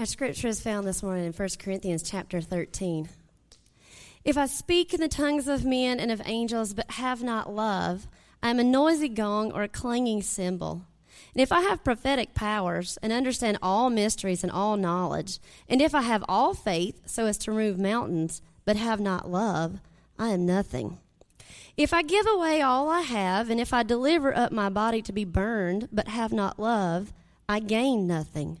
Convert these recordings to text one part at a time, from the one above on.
Our scripture is found this morning in 1 Corinthians chapter 13. If I speak in the tongues of men and of angels, but have not love, I am a noisy gong or a clanging cymbal. And if I have prophetic powers and understand all mysteries and all knowledge, and if I have all faith so as to remove mountains, but have not love, I am nothing. If I give away all I have, and if I deliver up my body to be burned, but have not love, I gain nothing.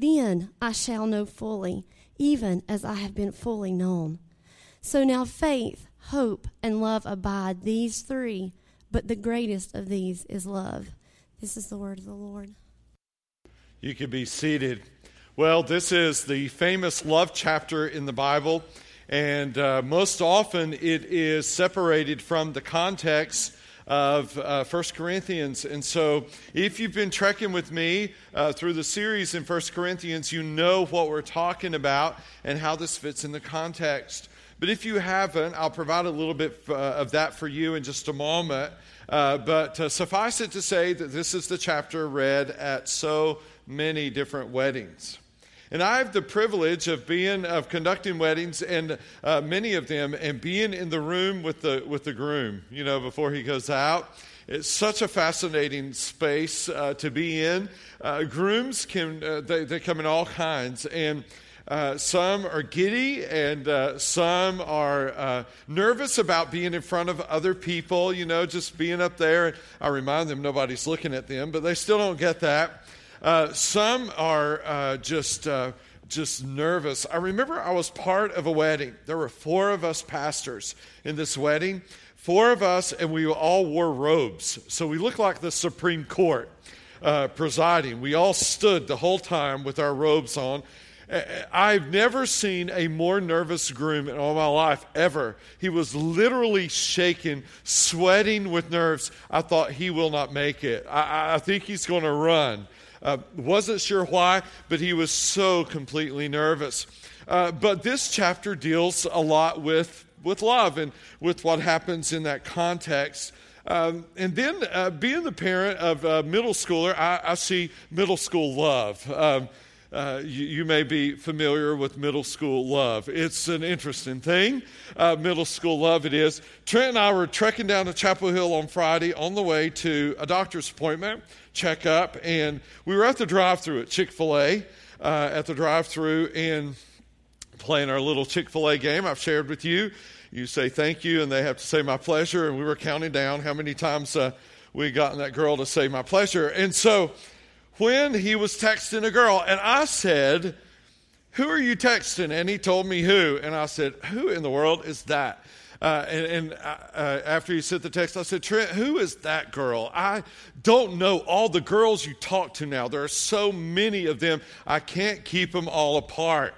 then I shall know fully, even as I have been fully known. So now faith, hope, and love abide, these three, but the greatest of these is love. This is the word of the Lord. You can be seated. Well, this is the famous love chapter in the Bible, and uh, most often it is separated from the context of uh, 1 Corinthians. And so, if you've been trekking with me uh, through the series in 1 Corinthians, you know what we're talking about and how this fits in the context. But if you haven't, I'll provide a little bit uh, of that for you in just a moment. Uh, but uh, suffice it to say that this is the chapter read at so many different weddings. And I have the privilege of being of conducting weddings, and uh, many of them, and being in the room with the with the groom, you know, before he goes out. It's such a fascinating space uh, to be in. Uh, grooms can uh, they, they come in all kinds, and uh, some are giddy and uh, some are uh, nervous about being in front of other people, you know, just being up there. I remind them nobody's looking at them, but they still don't get that. Uh, some are uh, just. Uh, just nervous. I remember I was part of a wedding. There were four of us pastors in this wedding, four of us, and we all wore robes. So we looked like the Supreme Court presiding. We all stood the whole time with our robes on I've never seen a more nervous groom in all my life, ever. He was literally shaking, sweating with nerves. I thought he will not make it. I, I think he's going to run. Uh, wasn't sure why, but he was so completely nervous. Uh, but this chapter deals a lot with, with love and with what happens in that context. Um, and then, uh, being the parent of a middle schooler, I, I see middle school love. Um, uh, you, you, may be familiar with middle school love. It's an interesting thing. Uh, middle school love, it is. Trent and I were trekking down to Chapel Hill on Friday on the way to a doctor's appointment, check up, and we were at the drive through at Chick fil A, uh, at the drive through, and playing our little Chick fil A game I've shared with you. You say thank you, and they have to say my pleasure, and we were counting down how many times uh, we gotten that girl to say my pleasure. And so, when he was texting a girl. And I said, Who are you texting? And he told me who. And I said, Who in the world is that? Uh, and, and uh, uh, after he sent the text, I said, Trent, who is that girl? I don't know all the girls you talk to now. There are so many of them, I can't keep them all apart.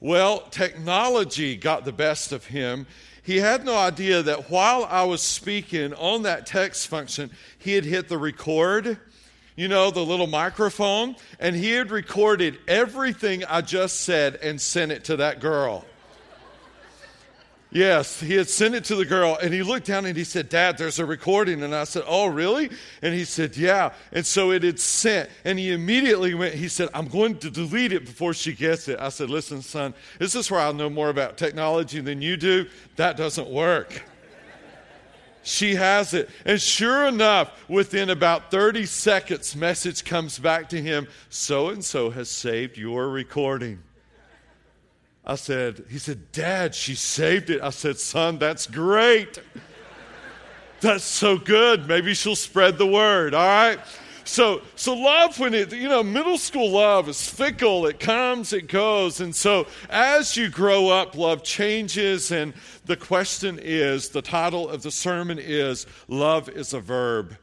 Well, technology got the best of him. He had no idea that while I was speaking on that text function, he had hit the record you know, the little microphone, and he had recorded everything I just said and sent it to that girl. Yes, he had sent it to the girl, and he looked down and he said, Dad, there's a recording. And I said, Oh, really? And he said, Yeah. And so it had sent, and he immediately went, He said, I'm going to delete it before she gets it. I said, Listen, son, is this is where I know more about technology than you do. That doesn't work. She has it. And sure enough, within about 30 seconds, message comes back to him so and so has saved your recording. I said, he said, Dad, she saved it. I said, son, that's great. That's so good. Maybe she'll spread the word, all right? So, so love when it, you know, middle school love is fickle. It comes, it goes. And so as you grow up, love changes. And the question is the title of the sermon is Love is a Verb.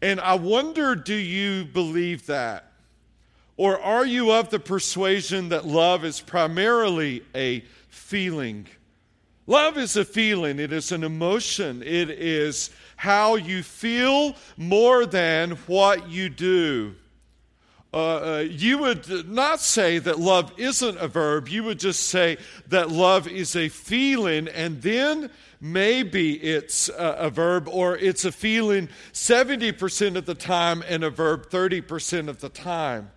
And I wonder, do you believe that? Or are you of the persuasion that love is primarily a feeling? Love is a feeling, it is an emotion, it is how you feel more than what you do. Uh, uh, you would not say that love isn't a verb, you would just say that love is a feeling, and then maybe it's a, a verb or it's a feeling 70% of the time and a verb 30% of the time.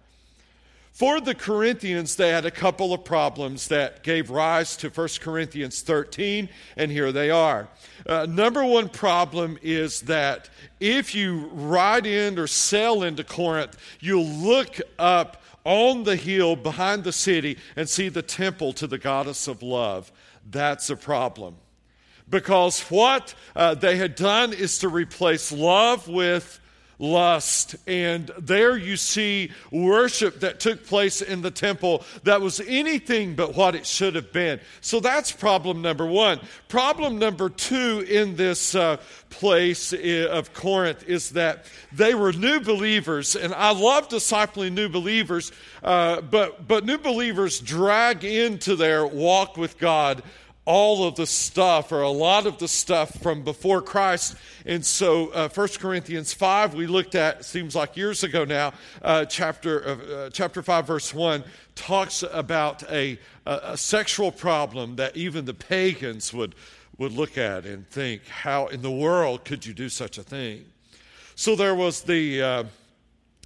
For the Corinthians, they had a couple of problems that gave rise to 1 Corinthians 13, and here they are. Uh, number one problem is that if you ride in or sail into Corinth, you'll look up on the hill behind the city and see the temple to the goddess of love. That's a problem. Because what uh, they had done is to replace love with lust. And there you see worship that took place in the temple that was anything but what it should have been. So that's problem number one. Problem number two in this uh, place of Corinth is that they were new believers. And I love discipling new believers, uh, but, but new believers drag into their walk with God all of the stuff or a lot of the stuff from before Christ. And so, uh, 1 Corinthians 5, we looked at, seems like years ago now, uh, chapter, uh, chapter 5, verse 1, talks about a, a, sexual problem that even the pagans would, would look at and think, how in the world could you do such a thing? So there was the uh,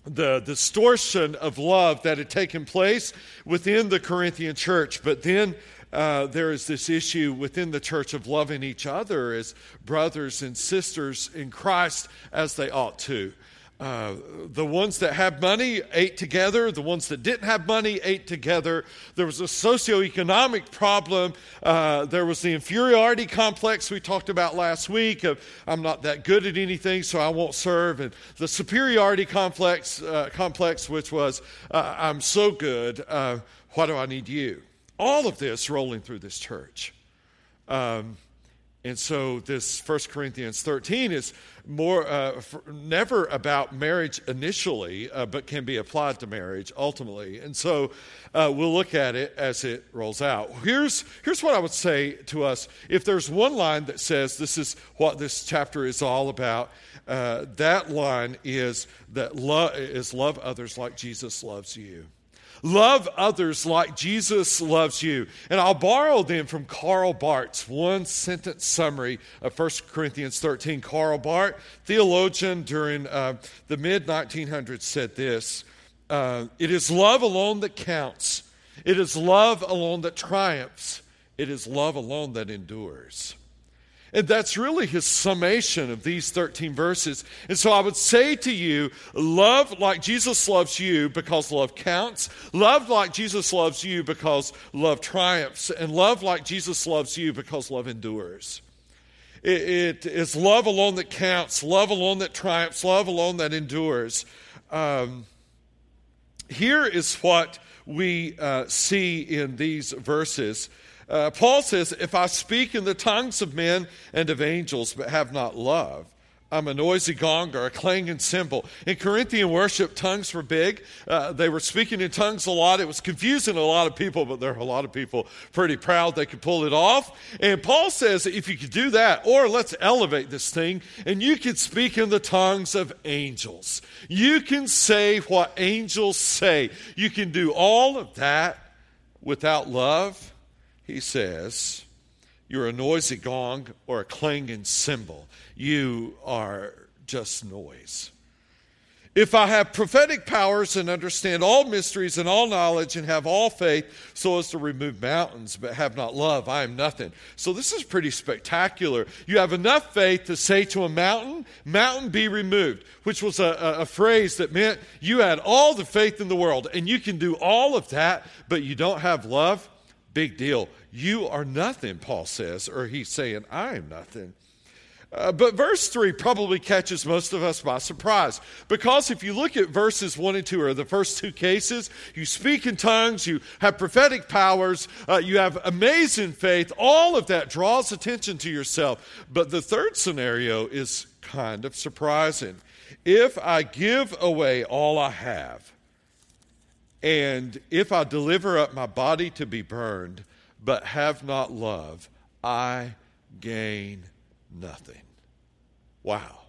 the distortion of love that had taken place within the Corinthian church. But then uh, there is this issue within the church of loving each other as brothers and sisters in Christ as they ought to. Uh, the ones that have money ate together. The ones that didn't have money ate together. There was a socioeconomic problem. Uh, there was the inferiority complex we talked about last week of I'm not that good at anything, so I won't serve. And the superiority complex, uh, complex which was uh, I'm so good. Uh, why do I need you? All of this rolling through this church. Um, and so this 1 Corinthians 13 is more uh, never about marriage initially, uh, but can be applied to marriage ultimately. And so uh, we'll look at it as it rolls out. Here's, here's what I would say to us. If there's one line that says this is what this chapter is all about, uh, that line is that love is love others like Jesus loves you. Love others like Jesus loves you. And I'll borrow them from Karl Barth's one sentence summary of 1 Corinthians 13. Karl Barth, theologian during uh, the mid 1900s, said this uh, It is love alone that counts, it is love alone that triumphs, it is love alone that endures. And that's really his summation of these 13 verses. And so I would say to you, love like Jesus loves you because love counts. Love like Jesus loves you because love triumphs. And love like Jesus loves you because love endures. it, it is love alone that counts, love alone that triumphs, love alone that endures. Um, here is what we uh, see in these verses. Uh, Paul says, If I speak in the tongues of men and of angels, but have not love, I'm a noisy gong or a clanging cymbal. In Corinthian worship, tongues were big. Uh, they were speaking in tongues a lot. It was confusing a lot of people, but there are a lot of people pretty proud they could pull it off. And Paul says if you could do that, or let's elevate this thing, and you can speak in the tongues of angels. You can say what angels say. You can do all of that without love he says, You're a noisy gong or a clanging cymbal. You are just noise. If I have prophetic powers and understand all mysteries and all knowledge and have all faith so as to remove mountains but have not love, I am nothing. So this is pretty spectacular. You have enough faith to say to a mountain, mountain be removed, which was a, a, a phrase that meant you had all the faith in the world and you can do all of that, but you don't have love Big deal. You are nothing, Paul says, or he's saying, I am nothing. Uh, but verse 3 probably catches most of us by surprise. Because if you look at verses 1 and 2, or the first two cases, you speak in tongues, you have prophetic powers, uh, you have amazing faith, all of that draws attention to yourself. But the third scenario is kind of surprising. If I give away all I have, and if I deliver up my body to be burned, but have not love, I gain nothing. Wow.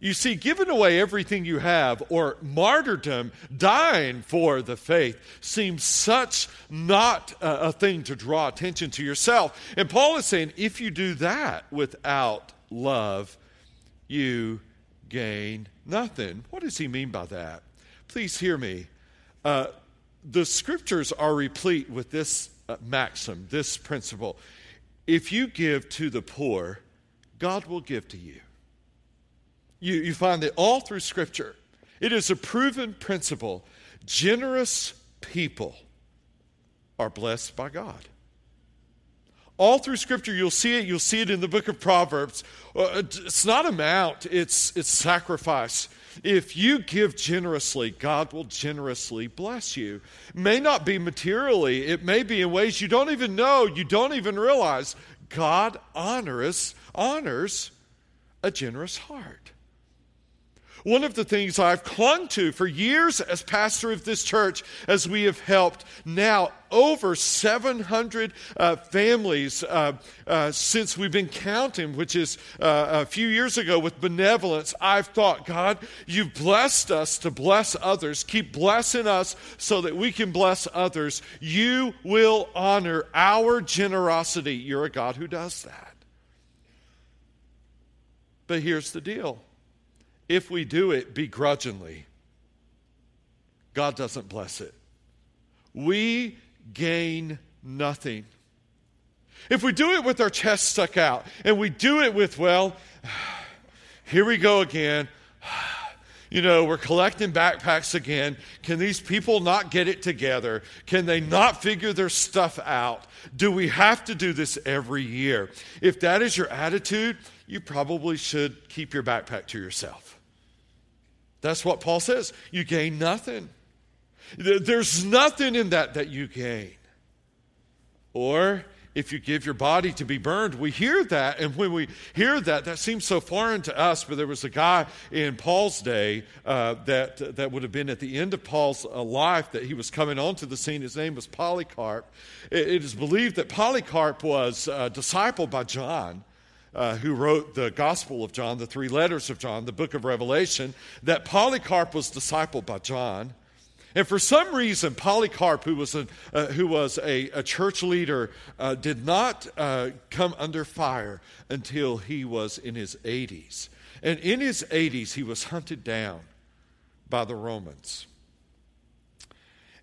You see, giving away everything you have or martyrdom, dying for the faith, seems such not a, a, thing to draw attention to yourself. And Paul is saying if you do that without love, you gain nothing. What does he mean by that? Please hear me. Uh, the scriptures are replete with this maxim, this principle. If you give to the poor, God will give to you. You, you find that all through Scripture. It is a proven principle. Generous people are blessed by God. All through Scripture, you'll see it. You'll see it in the book of Proverbs. Uh, it's not amount, it's, it's sacrifice. If you give generously, God will generously bless you. May not be materially, it may be in ways you don't even know, you don't even realize. God honors, honors a generous heart. One of the things I've clung to for years as pastor of this church, as we have helped now over 700 uh, families uh, uh, since we've been counting, which is uh, a few years ago with benevolence, I've thought, God, you've blessed us to bless others. Keep blessing us so that we can bless others. You will honor our generosity. You're a God who does that. But here's the deal if we do it begrudgingly, God doesn't bless it. We gain nothing. If we do it with our chest stuck out and we do it with, well, here we go again. You know, we're collecting backpacks again. Can these people not get it together? Can they not figure their stuff out? Do we have to do this every year? If that is your attitude, you probably should keep your backpack to yourself. That's what Paul says. You gain nothing. There's nothing in that that you gain. Or if you give your body to be burned, we hear that. And when we hear that, that seems so foreign to us. But there was a guy in Paul's day uh, that, that would have been at the end of Paul's uh, life that he was coming onto the scene. His name was Polycarp. it, it is believed that Polycarp was uh, discipled by John uh, who wrote the Gospel of John, the three letters of John, the book of Revelation, that Polycarp was discipled by John. And for some reason, Polycarp, who was a, uh, who was a, a church leader, uh, did not uh, come under fire until he was in his 80s. And in his 80s, he was hunted down by the Romans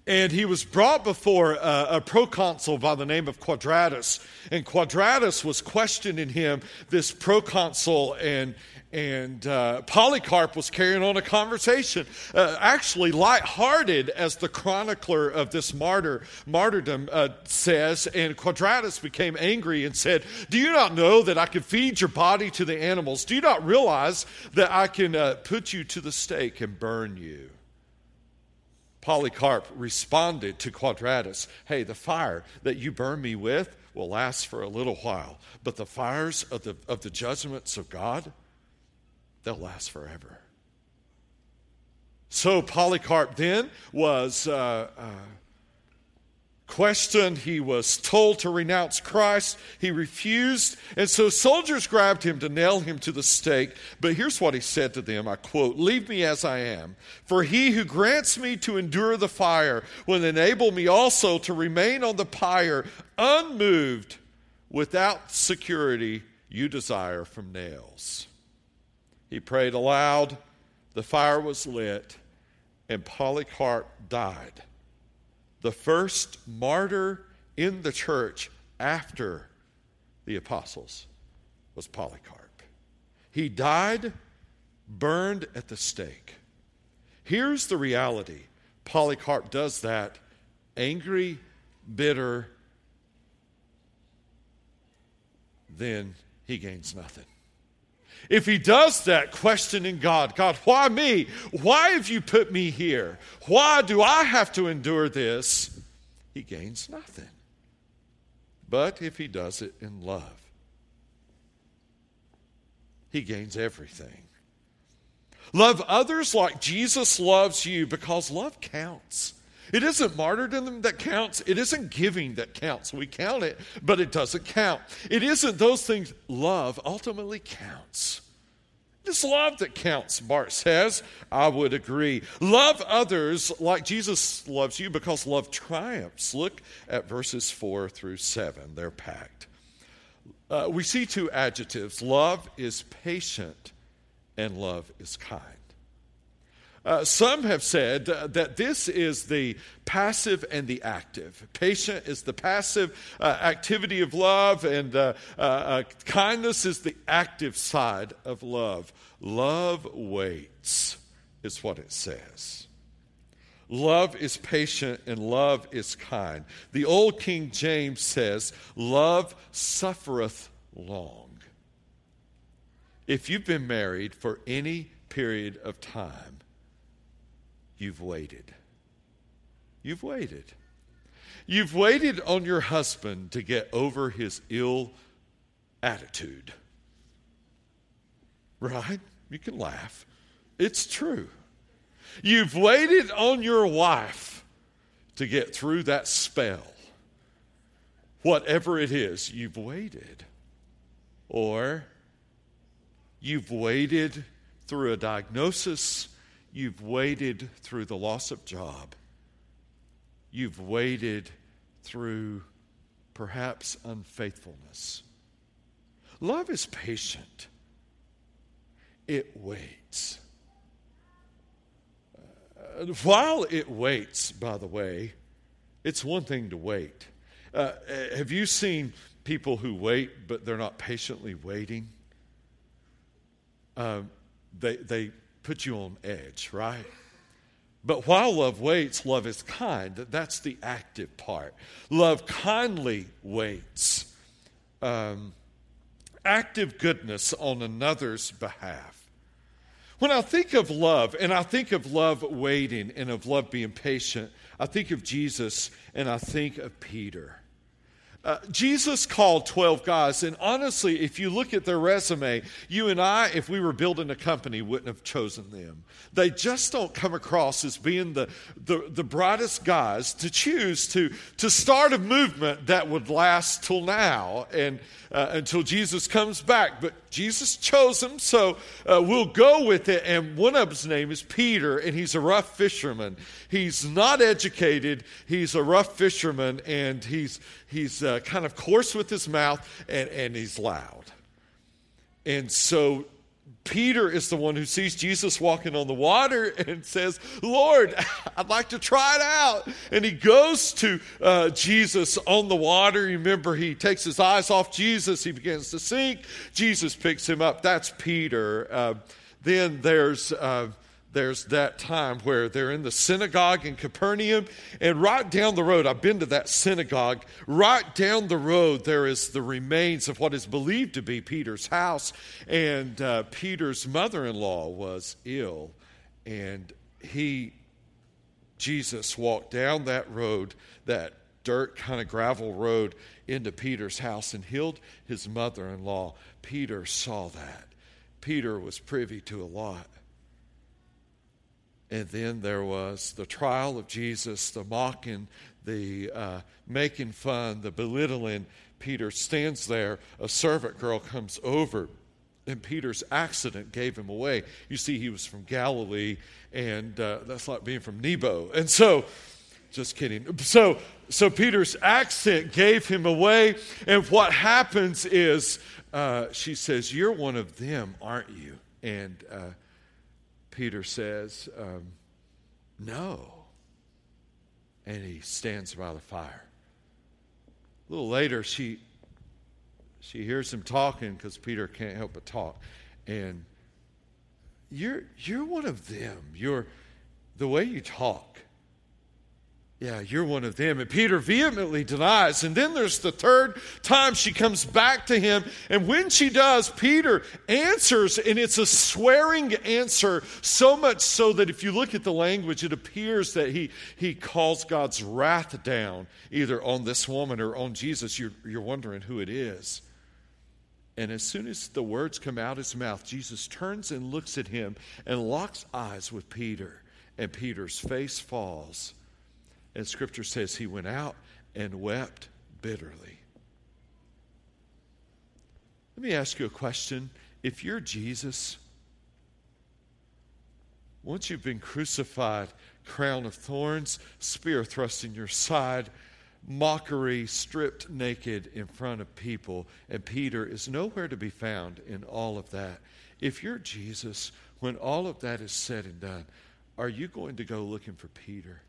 and he was brought before a, a, proconsul by the name of Quadratus. And Quadratus was questioning him, this proconsul, and, and uh, Polycarp was carrying on a conversation, uh, actually lighthearted, as the chronicler of this martyr, martyrdom uh, says. And Quadratus became angry and said, Do you not know that I can feed your body to the animals? Do you not realize that I can uh, put you to the stake and burn you? Polycarp responded to Quadratus Hey, the fire that you burn me with will last for a little while, but the fires of the, of the judgments of God, they'll last forever. So Polycarp then was uh, uh, questioned. He was told to renounce Christ. He refused. And so soldiers grabbed him to nail him to the stake. But here's what he said to them I quote, Leave me as I am, for he who grants me to endure the fire will enable me also to remain on the pyre, unmoved, without security you desire from nails. He prayed aloud. The fire was lit, and Polycarp died the first martyr in the church after the apostles was Polycarp. He died burned at the stake. Here's the reality Polycarp does that angry, bitter, then he gains nothing. If he does that, questioning God, God, why me? Why have you put me here? Why do I have to endure this? He gains nothing. But if he does it in love, he gains everything. Love others like Jesus loves you because love counts. It isn't martyrdom that counts. It isn't giving that counts. We count it, but it doesn't count. It isn't those things. Love ultimately counts. It's love that counts, Barth says. I would agree. Love others like Jesus loves you because love triumphs. Look at verses 4 through 7. They're packed. Uh, we see two adjectives love is patient, and love is kind. Uh, some have said uh, that this is the passive and the active. Patient is the passive uh, activity of love, and uh, uh, uh, kindness is the active side of love. Love waits, is what it says. Love is patient and love is kind. The old King James says, Love suffereth long. If you've been married for any period of time, You've waited. You've waited. You've waited on your husband to get over his ill attitude. Right? You can laugh. It's true. You've waited on your wife to get through that spell. Whatever it is, you've waited. Or you've waited through a diagnosis You've waited through the loss of job. You've waited through perhaps unfaithfulness. Love is patient, it waits. Uh, while it waits, by the way, it's one thing to wait. Uh, have you seen people who wait but they're not patiently waiting? Uh, they, they put you on edge, right? But while love waits, love is kind. That's the active part. Love kindly waits. Um, active goodness on another's behalf. When I think of love, and I think of love waiting and of love being patient, I think of Jesus and I think of Peter. Uh, Jesus called 12 guys, and honestly, if you look at their resume, you and I, if we were building a company, wouldn't have chosen them. They just don't come across as being the, the, the brightest guys to choose to, to start a movement that would last till now and uh, until Jesus comes back. But Jesus chose him, so uh, we'll go with it. And one of his name is Peter, and he's a rough fisherman. He's not educated, he's a rough fisherman, and he's, he's uh, kind of coarse with his mouth, and, and he's loud. And so Peter is the one who sees Jesus walking on the water and says, Lord, I'd like to try it out. And he goes to uh, Jesus on the water. Remember, he takes his eyes off Jesus, he begins to sink. Jesus picks him up. That's Peter. Uh, then there's. Uh, there's that time where they're in the synagogue in Capernaum, and right down the road, I've been to that synagogue. Right down the road, there is the remains of what is believed to be Peter's house, and uh, Peter's mother in law was ill, and he, Jesus, walked down that road, that dirt kind of gravel road, into Peter's house and healed his mother in law. Peter saw that. Peter was privy to a lot. And then there was the trial of Jesus, the mocking, the uh, making fun, the belittling. Peter stands there. A servant girl comes over, and Peter's accident gave him away. You see, he was from Galilee, and uh, that's like being from Nebo. And so, just kidding. So, so Peter's accent gave him away, and what happens is uh, she says, "You're one of them, aren't you?" And uh, Peter says, um, No. And he stands by the fire. A little later, she, she hears him talking because Peter can't help but talk. And you're, you're one of them. You're, the way you talk, Yeah, you're one of them. And Peter vehemently denies. And then there's the third time she comes back to him. And when she does, Peter answers, and it's a swearing answer, so much so that if you look at the language, it appears that he, he calls God's wrath down, either on this woman or on Jesus. You're, you're wondering who it is. And as soon as the words come out his mouth, Jesus turns and looks at him and locks eyes with Peter. And Peter's face falls and scripture says he went out and wept bitterly. Let me ask you a question. If you're Jesus, once you've been crucified, crown of thorns, spear thrust in your side, mockery, stripped naked in front of people, and Peter is nowhere to be found in all of that. If you're Jesus, when all of that is said and done, are you going to go looking for Peter?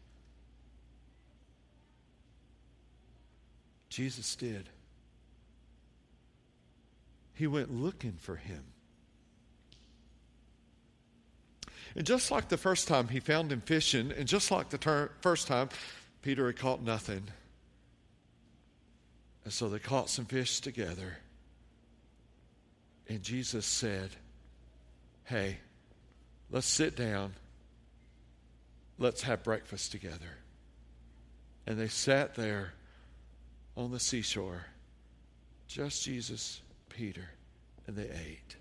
Jesus did. He went looking for him. And just like the first time he found him fishing, and just like the ter- first time, Peter had caught nothing. And so they caught some fish together. And Jesus said, Hey, let's sit down. Let's have breakfast together. And they sat there on the seashore. Just Jesus, Peter, and they ate.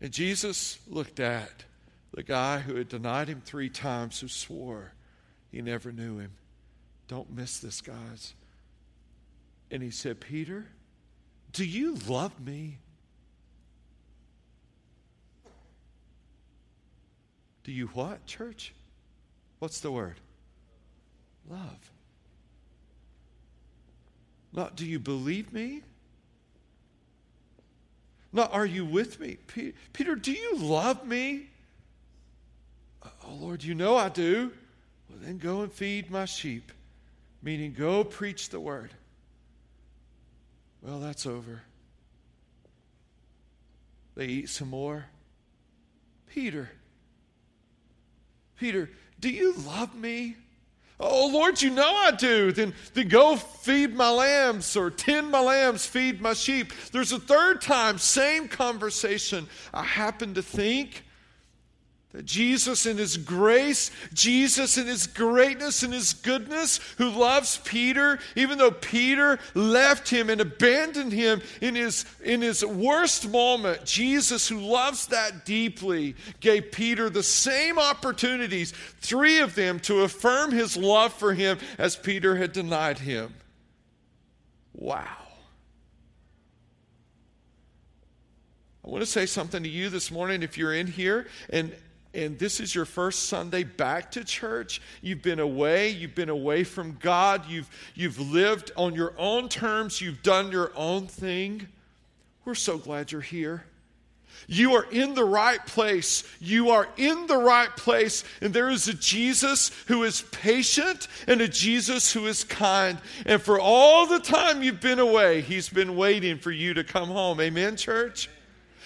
And Jesus looked at the guy who had denied him three times, who swore he never knew him. Don't miss this, guys. And he said, Peter, do you love me? Do you what, church? What's the word? Love. Not, do you believe me? Not, are you with me? Peter, do you love me? Oh, Lord, you know I do. Well, then go and feed my sheep, meaning go preach the word. Well, that's over. They eat some more. Peter, Peter, do you love me? Oh, Lord, you know I do. Then, then go feed my lambs or tend my lambs, feed my sheep. There's a third time, same conversation. I happen to think that Jesus in his grace, Jesus in his greatness and his goodness, who loves Peter, even though Peter left him and abandoned him in his, in his worst moment, Jesus, who loves that deeply, gave Peter the same opportunities, three of them, to affirm his love for him as Peter had denied him. Wow. I want to say something to you this morning if you're in here and and this is your first Sunday back to church, you've been away, you've been away from God, you've, you've lived on your own terms, you've done your own thing, we're so glad you're here. You are in the right place. You are in the right place. And there is a Jesus who is patient and a Jesus who is kind. And for all the time you've been away, He's been waiting for you to come home. Amen, church?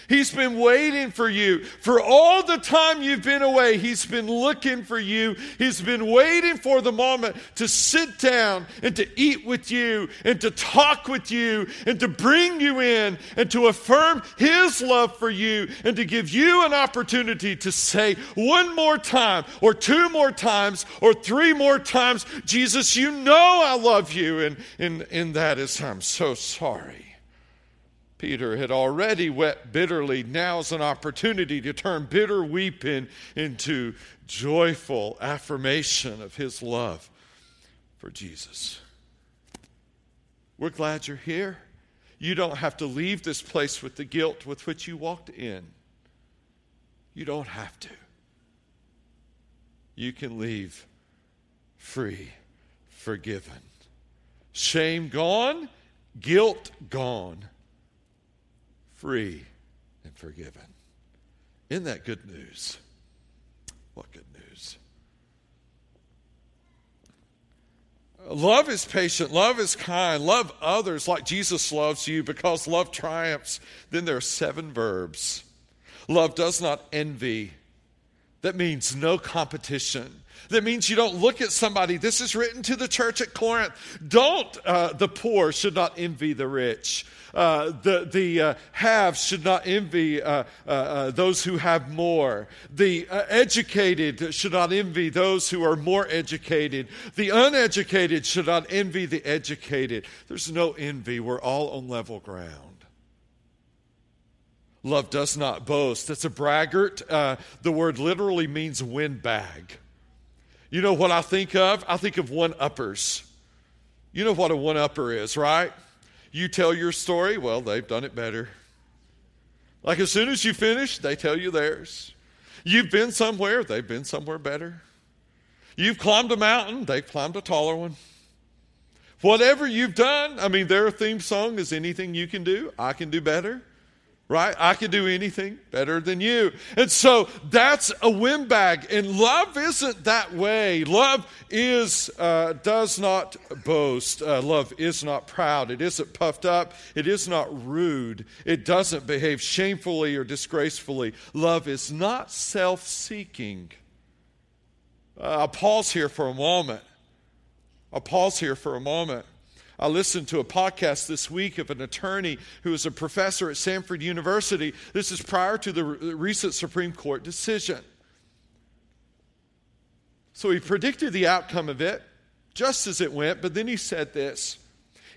He's been waiting for you. For all the time you've been away, He's been looking for you. He's been waiting for the moment to sit down and to eat with you and to talk with you and to bring you in and to affirm His love for you and to give you an opportunity to say one more time or two more times or three more times, Jesus, you know I love you. And, and, and that is, I'm so sorry. Peter had already wept bitterly. Now's an opportunity to turn bitter weeping into joyful affirmation of his love for Jesus. We're glad you're here. You don't have to leave this place with the guilt with which you walked in. You don't have to. You can leave free, forgiven. Shame gone, guilt gone free and forgiven. Isn't that good news? What good news? Love is patient. Love is kind. Love others like Jesus loves you because love triumphs. Then there are seven verbs. Love does not envy. That means no competition. That means you don't look at somebody. This is written to the church at Corinth. Don't, uh, the poor should not envy the rich. Uh, the the uh, haves should not envy uh, uh, uh those who have more. The uh, educated should not envy those who are more educated. The uneducated should not envy the educated. There's no envy. We're all on level ground. Love does not boast. That's a braggart. the word literally means windbag. You know what I think of? I think of one uppers. You know what a one upper is, right? You tell your story, well, they've done it better. Like as soon as you finish, they tell you theirs. You've been somewhere, they've been somewhere better. You've climbed a mountain, they've climbed a taller one. Whatever you've done, I mean, their theme song is anything you can do, I can do better right? I can do anything better than you. And so that's a windbag. And love isn't that way. Love is, uh, does not boast. Uh, love is not proud. It isn't puffed up. It is not rude. It doesn't behave shamefully or disgracefully. Love is not self seeking. Uh, I'll pause here for a moment. I'll pause here for a moment. I listened to a podcast this week of an attorney who is a professor at Samford University. This is prior to the recent Supreme Court decision. So he predicted the outcome of it just as it went, but then he said this.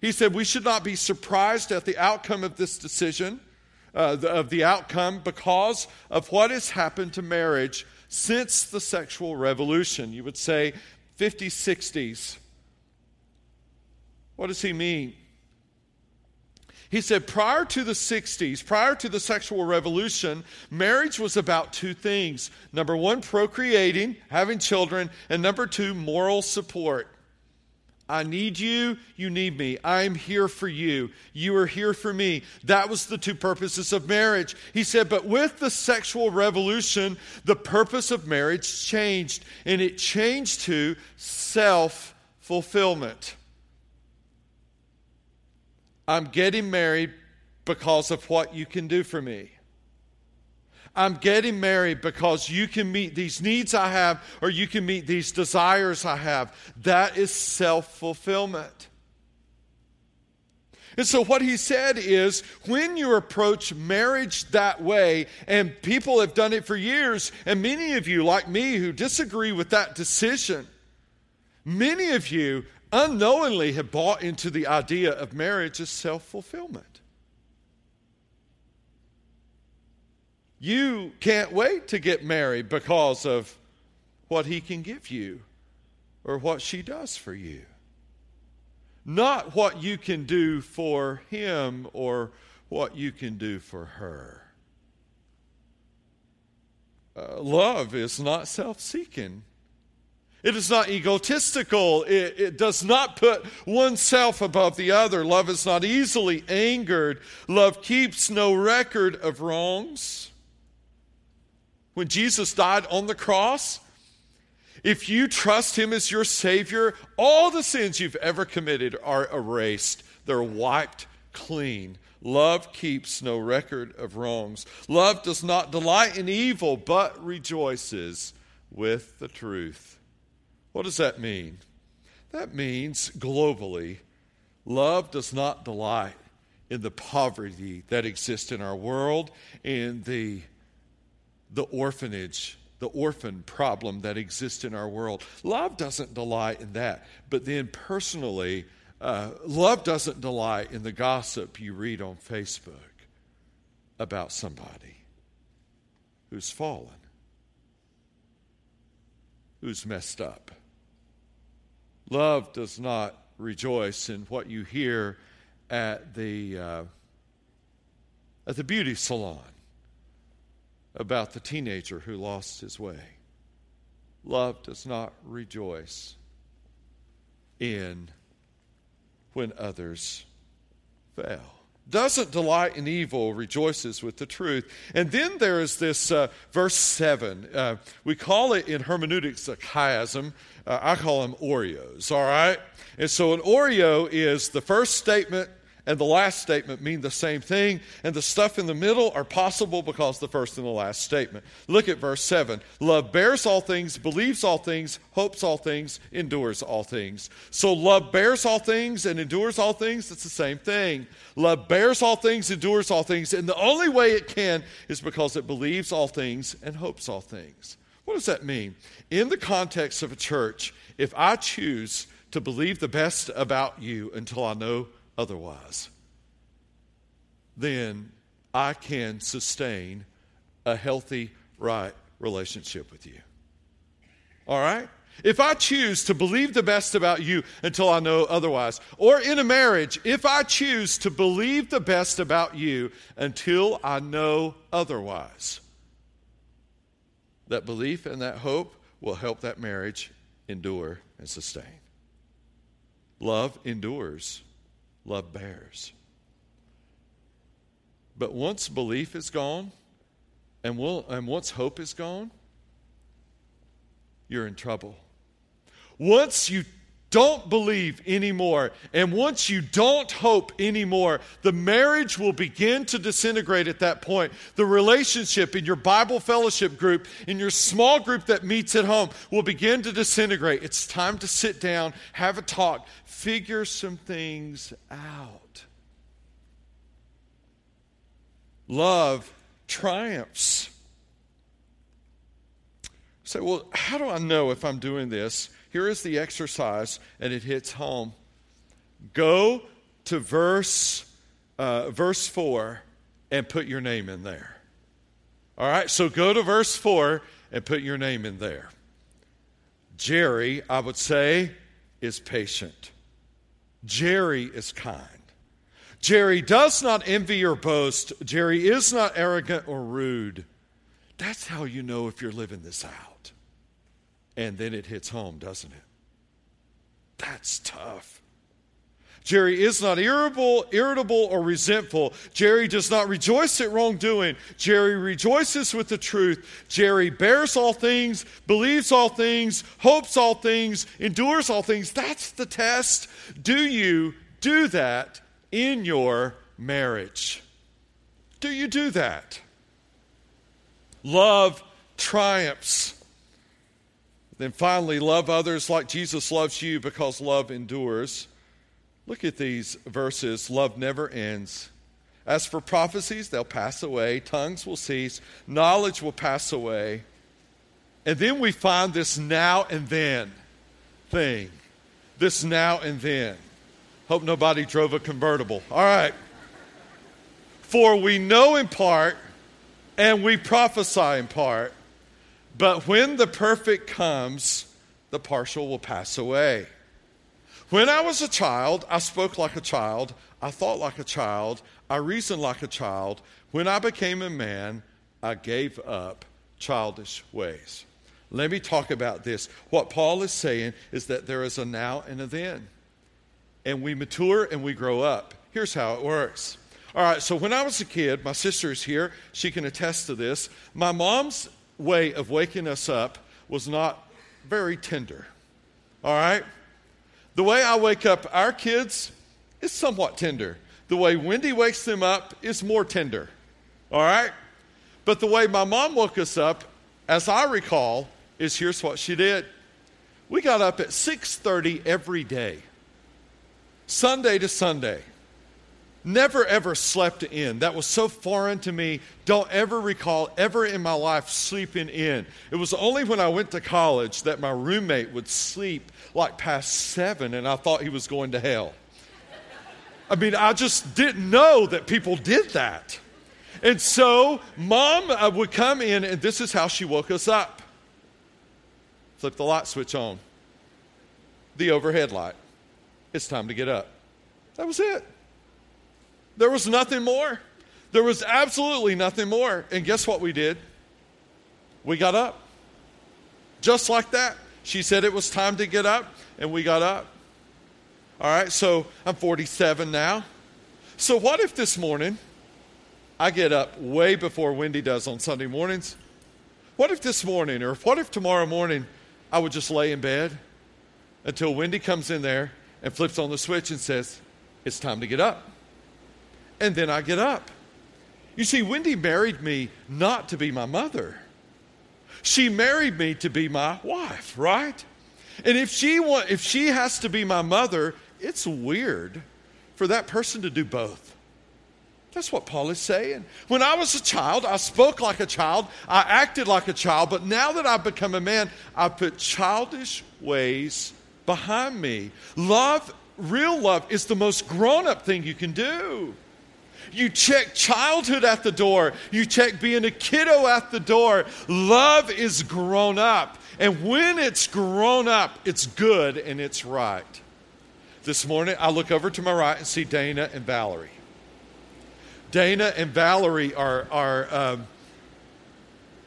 He said, We should not be surprised at the outcome of this decision, uh, the, of the outcome, because of what has happened to marriage since the sexual revolution. You would say 50s, 60s. What does he mean? He said prior to the 60s, prior to the sexual revolution, marriage was about two things. Number one, procreating, having children, and number two, moral support. I need you, you need me. I'm here for you. You are here for me. That was the two purposes of marriage. He said, but with the sexual revolution, the purpose of marriage changed, and it changed to self fulfillment. I'm getting married because of what you can do for me. I'm getting married because you can meet these needs I have or you can meet these desires I have. That is self fulfillment. And so, what he said is when you approach marriage that way, and people have done it for years, and many of you, like me, who disagree with that decision, many of you unknowingly have bought into the idea of marriage as self fulfillment. You can't wait to get married because of what he can give you or what she does for you. Not what you can do for him or what you can do for her. Uh, love is not self seeking. It is not egotistical. It, it, does not put oneself above the other. Love is not easily angered. Love keeps no record of wrongs. When Jesus died on the cross, if you trust Him as your Savior, all the sins you've ever committed are erased, they're wiped clean. Love keeps no record of wrongs. Love does not delight in evil, but rejoices with the truth. What does that mean? That means globally, love does not delight in the poverty that exists in our world, in the, the orphanage, the orphan problem that exists in our world. Love doesn't delight in that. But then personally, uh, love doesn't delight in the gossip you read on Facebook about somebody who's fallen, who's messed up. Love does not rejoice in what you hear at the, uh, at the beauty salon about the teenager who lost his way. Love does not rejoice in when others fail doesn't delight in evil, rejoices with the truth. And then there is this uh, verse 7. Uh, we call it in hermeneutics a chiasm. Uh, I call them Oreos, all right? And so an Oreo is the first statement and the last statement mean the same thing, and the stuff in the middle are possible because the first and the last statement. Look at verse 7. Love bears all things, believes all things, hopes all things, endures all things. So love bears all things and endures all things. It's the same thing. Love bears all things, endures all things, and the only way it can is because it believes all things and hopes all things. What does that mean? In the context of a church, if I choose to believe the best about you until I know otherwise, then I can sustain a healthy, right relationship with you. All right? If I choose to believe the best about you until I know otherwise, or in a marriage, if I choose to believe the best about you until I know otherwise, that belief and that hope will help that marriage endure and sustain. Love endures love bears. But once belief is gone, and, will, and once hope is gone, you're in trouble. Once you don't believe anymore, and once you don't hope anymore, the marriage will begin to disintegrate at that point. The relationship in your Bible fellowship group, in your small group that meets at home, will begin to disintegrate. It's time to sit down, have a talk, figure some things out. Love triumphs. Say, so, well, how do I know if I'm doing this? Here is the exercise, and it hits home. Go to verse, uh, verse 4 and put your name in there. All right, so go to verse 4 and put your name in there. Jerry, I would say, is patient. Jerry is kind. Jerry does not envy or boast. Jerry is not arrogant or rude. That's how you know if you're living this out. And then it hits home, doesn't it? That's tough. Jerry is not irritable, irritable or resentful. Jerry does not rejoice at wrongdoing. Jerry rejoices with the truth. Jerry bears all things, believes all things, hopes all things, endures all things. That's the test. Do you do that in your marriage? Do you do that? Love triumphs. Then finally, love others like Jesus loves you because love endures. Look at these verses. Love never ends. As for prophecies, they'll pass away, tongues will cease, knowledge will pass away. And then we find this now and then thing. This now and then. Hope nobody drove a convertible. All right. For we know in part and we prophesy in part. But when the perfect comes, the partial will pass away. When I was a child, I spoke like a child, I thought like a child, I reasoned like a child. When I became a man, I gave up childish ways. Let me talk about this. What Paul is saying is that there is a now and a then. And we mature and we grow up. Here's how it works. All right, so when I was a kid, my sister is here. She can attest to this. My mom's way of waking us up was not very tender. All right? The way I wake up our kids is somewhat tender. The way Wendy wakes them up is more tender. All right? But the way my mom woke us up, as I recall, is here's what she did. We got up at 6:30 every day. Sunday to Sunday never ever slept in. That was so foreign to me. Don't ever recall ever in my life sleeping in. It was only when I went to college that my roommate would sleep like past seven, and I thought he was going to hell. I mean, I just didn't know that people did that. And so, mom uh, would come in, and this is how she woke us up flip the light switch on, the overhead light. It's time to get up. That was it. There was nothing more. There was absolutely nothing more. And guess what we did? We got up. Just like that. She said it was time to get up, and we got up. All right, so I'm 47 now. So, what if this morning I get up way before Wendy does on Sunday mornings? What if this morning, or what if tomorrow morning, I would just lay in bed until Wendy comes in there and flips on the switch and says, It's time to get up? And then I get up. You see, Wendy married me not to be my mother. She married me to be my wife, right? And if she want, if she has to be my mother, it's weird for that person to do both. That's what Paul is saying. When I was a child, I spoke like a child, I acted like a child, but now that I've become a man, I put childish ways behind me. Love, real love, is the most grown up thing you can do. You check childhood at the door. You check being a kiddo at the door. Love is grown up. And when it's grown up, it's good and it's right. This morning, I look over to my right and see Dana and Valerie. Dana and Valerie are, are, um,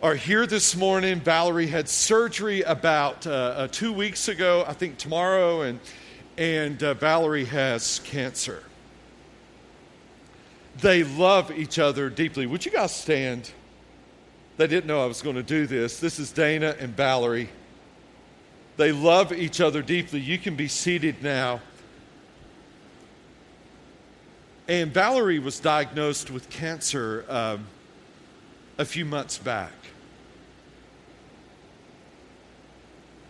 are here this morning. Valerie had surgery about uh, uh, two weeks ago, I think tomorrow, and, and uh, Valerie has cancer. They love each other deeply. Would you guys stand? They didn't know I was going to do this. This is Dana and Valerie. They love each other deeply. You can be seated now. And Valerie was diagnosed with cancer um, a few months back.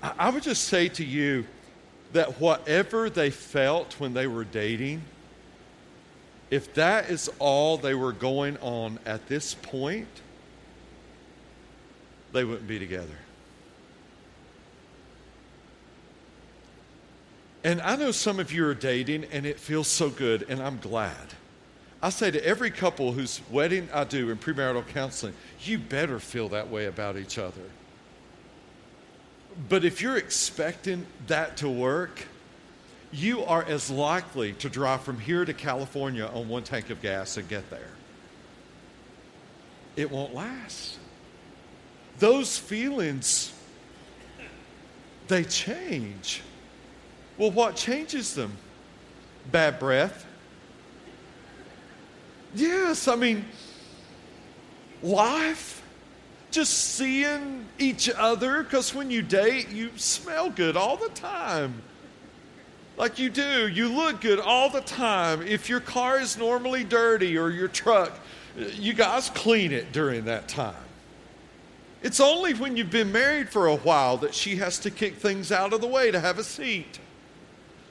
I, I would just say to you that whatever they felt when they were dating, if that is all they were going on at this point, they wouldn't be together. And I know some of you are dating and it feels so good, and I'm glad. I say to every couple whose wedding I do in premarital counseling, you better feel that way about each other. But if you're expecting that to work, you are as likely to drive from here to California on one tank of gas and get there. It won't last. Those feelings, they change. Well, what changes them? Bad breath. Yes, I mean, life, just seeing each other, because when you date, you smell good all the time. Like you do, you look good all the time. If your car is normally dirty or your truck, you guys clean it during that time. It's only when you've been married for a while that she has to kick things out of the way to have a seat.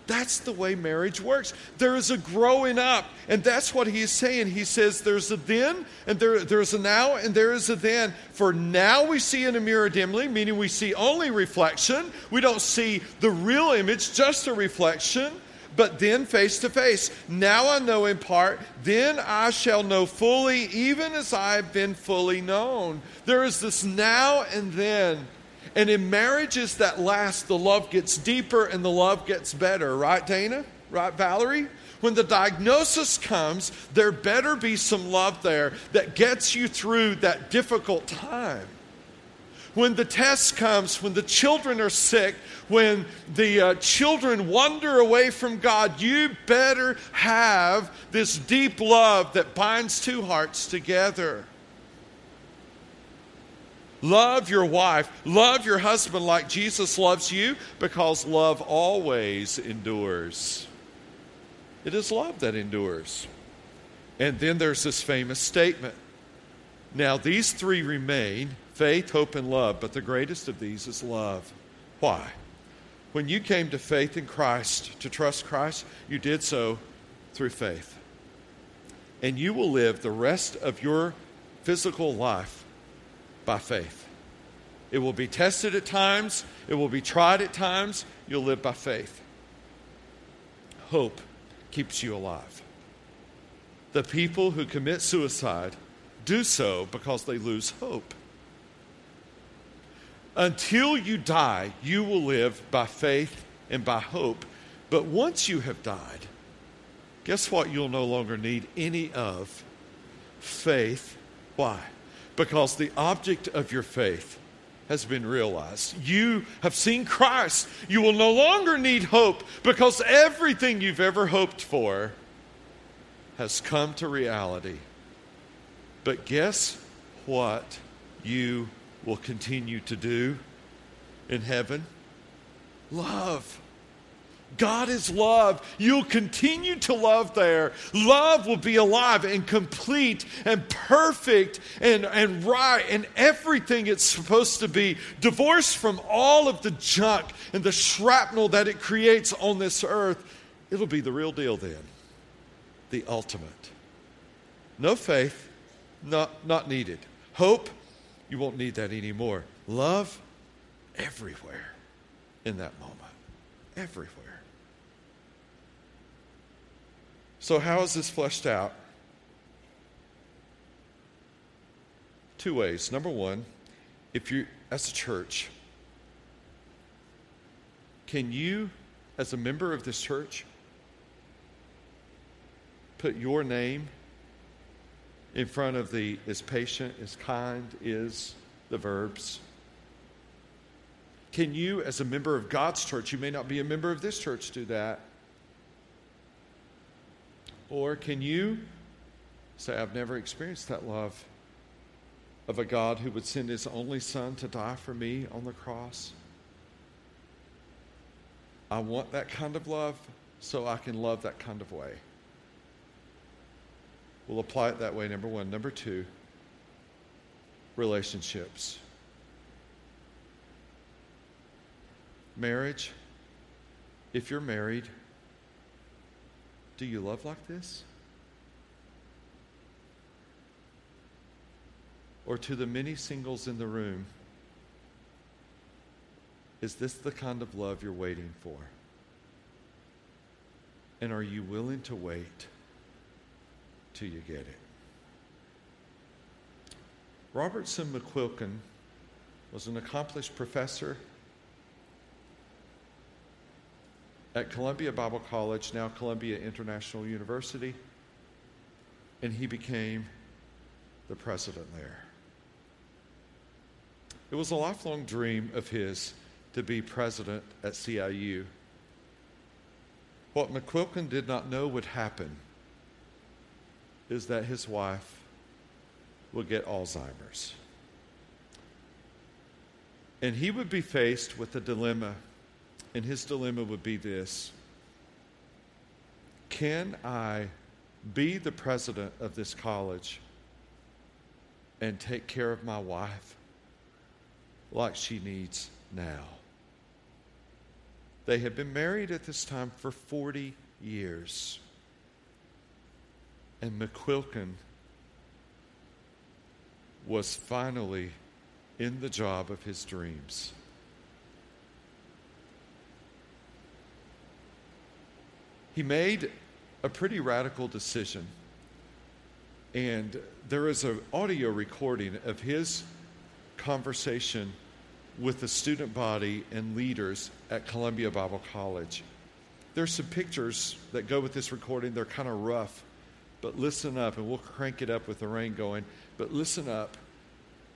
That's the way marriage works. There is a growing up, and that's what he's saying. He says there's a then, and there, there's a now, and there is a then. For now we see in a mirror dimly, meaning we see only reflection. We don't see the real image, just a reflection, but then face to face. Now I know in part, then I shall know fully, even as I have been fully known. There is this now and then. And in marriages that last, the love gets deeper and the love gets better, right, Dana? Right, Valerie? When the diagnosis comes, there better be some love there that gets you through that difficult time. When the test comes, when the children are sick, when the uh, children wander away from God, you better have this deep love that binds two hearts together. Love your wife. Love your husband like Jesus loves you because love always endures. It is love that endures. And then there's this famous statement. Now, these three remain faith, hope, and love, but the greatest of these is love. Why? When you came to faith in Christ, to trust Christ, you did so through faith. And you will live the rest of your physical life by faith. It will be tested at times, it will be tried at times. You'll live by faith. Hope keeps you alive. The people who commit suicide do so because they lose hope. Until you die, you will live by faith and by hope. But once you have died, guess what you'll no longer need any of? Faith. Why? Because the object of your faith has been realized. You have seen Christ. You will no longer need hope because everything you've ever hoped for has come to reality. But guess what you will continue to do in heaven? Love. God is love. You'll continue to love there. Love will be alive and complete and perfect and, and right and everything it's supposed to be, divorced from all of the junk and the shrapnel that it creates on this earth. It'll be the real deal then, the ultimate. No faith, not, not needed. Hope, you won't need that anymore. Love, everywhere in that moment. Everywhere. So, how is this fleshed out? Two ways. Number one, if you, as a church, can you, as a member of this church, put your name in front of the is patient, is kind, is the verbs? Can you, as a member of God's church, you may not be a member of this church, do that? Or can you say, I've never experienced that love of a God who would send his only son to die for me on the cross? I want that kind of love so I can love that kind of way. We'll apply it that way, number one. Number two, relationships. Marriage, if you're married, do you love like this? Or to the many singles in the room, is this the kind of love you're waiting for? And are you willing to wait till you get it? Robertson McQuilkin was an accomplished professor at Columbia Bible College, now Columbia International University, and he became the president there. It was a lifelong dream of his to be president at CIU. What McQuilkin did not know would happen is that his wife would get Alzheimer's. And he would be faced with a dilemma and his dilemma would be this Can I be the president of this college and take care of my wife like she needs now? They had been married at this time for 40 years. And McQuilkin was finally in the job of his dreams. He made a pretty radical decision. And there is an audio recording of his conversation with the student body and leaders at Columbia Bible College. There's some pictures that go with this recording. They're kind of rough, but listen up, and we'll crank it up with the rain going. But listen up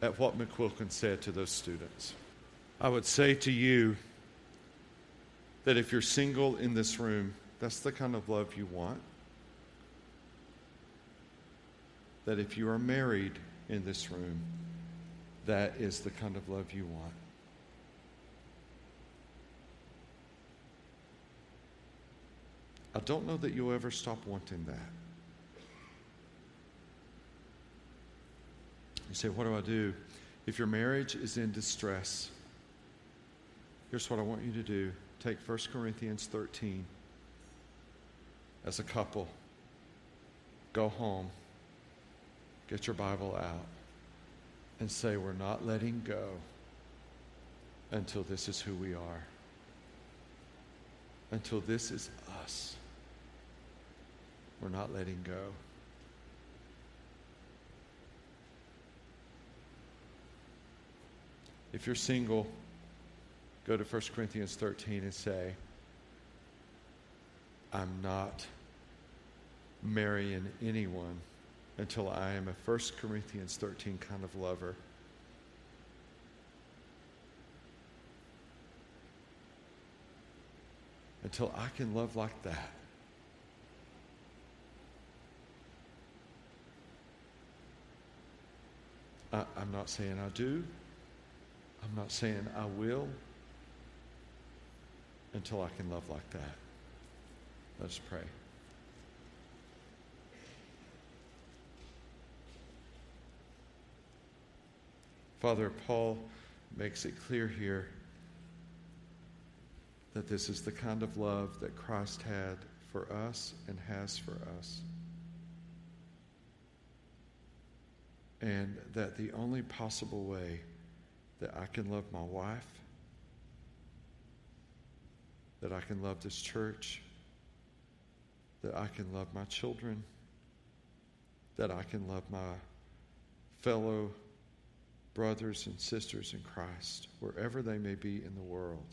at what McQuilkin said to those students. I would say to you that if you're single in this room, that's the kind of love you want. That if you are married in this room, that is the kind of love you want. I don't know that you'll ever stop wanting that. You say, What do I do? If your marriage is in distress, here's what I want you to do take 1 Corinthians 13 as a couple, go home, get your Bible out, and say, We're not letting go until this is who we are, until this is us. We're not letting go. If you're single, go to 1 Corinthians 13 and say, I'm not marrying anyone until I am a 1 Corinthians 13 kind of lover. Until I can love like that. I, am not saying I do. I'm not saying I will until I can love like that. Let us pray. Father, Paul makes it clear here that this is the kind of love that Christ had for us and has for us. And that the only possible way that I can love my wife, that I can love this church, that I can love my children, that I can love my fellow brothers and sisters in Christ, wherever they may be in the world,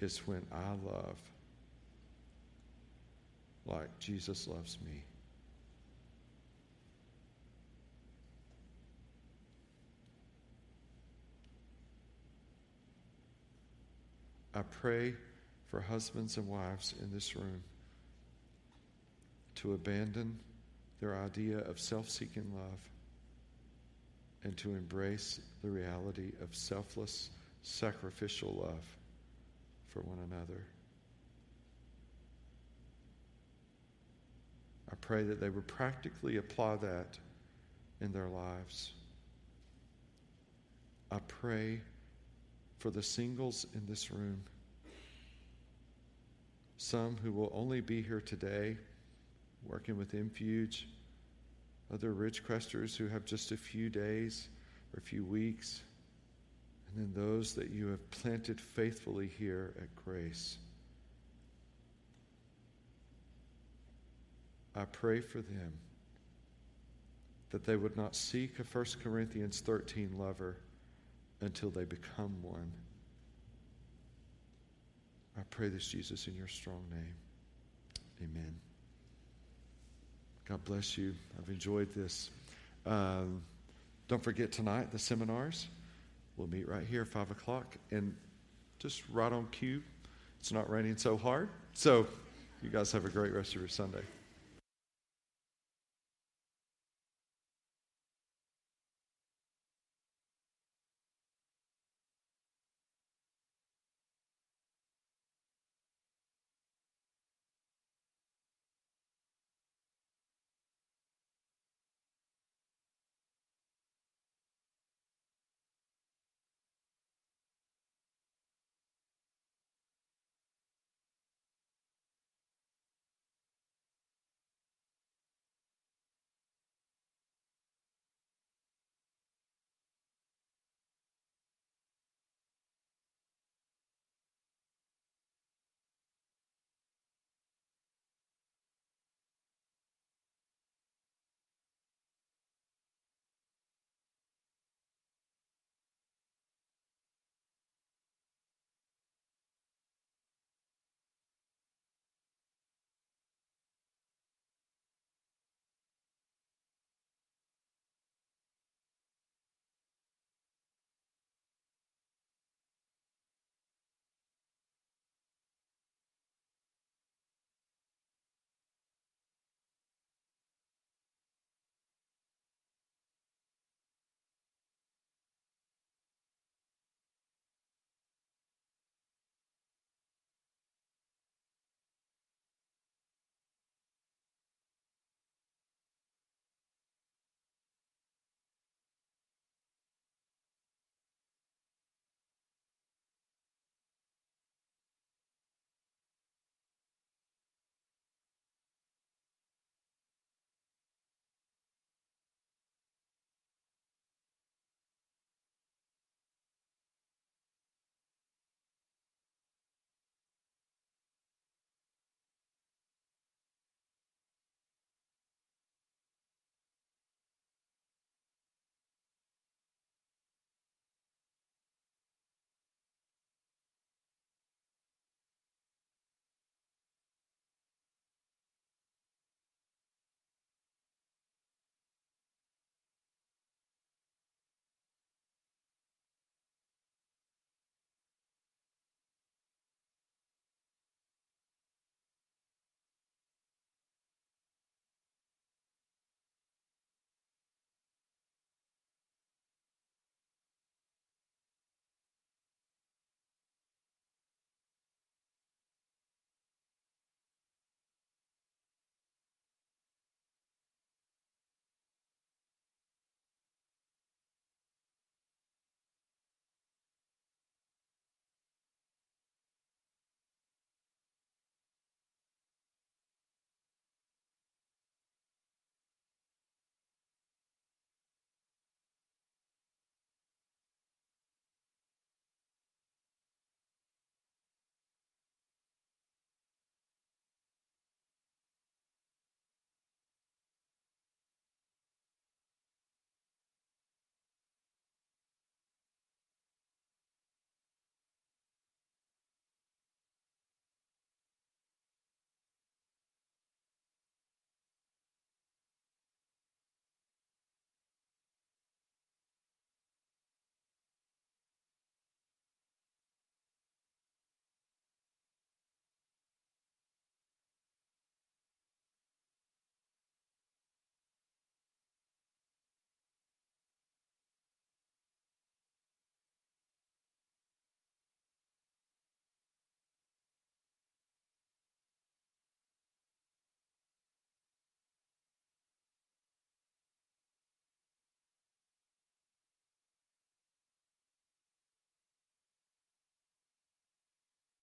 It's when I love like Jesus loves me. I pray for husbands and wives in this room to abandon their idea of self seeking love and to embrace the reality of selfless, sacrificial love for one another. I pray that they would practically apply that in their lives. I pray for the singles in this room, some who will only be here today working with Infuge other rich Ridgecresters who have just a few days or a few weeks, and then those that you have planted faithfully here at Grace. I pray for them that they would not seek a 1 Corinthians 13 lover until they become one. I pray this, Jesus, in your strong name. Amen. God bless you. I've enjoyed this. Um, don't forget tonight the seminars. We'll meet right here, 5 o'clock, and just right on cue. It's not raining so hard. So, you guys have a great rest of your Sunday.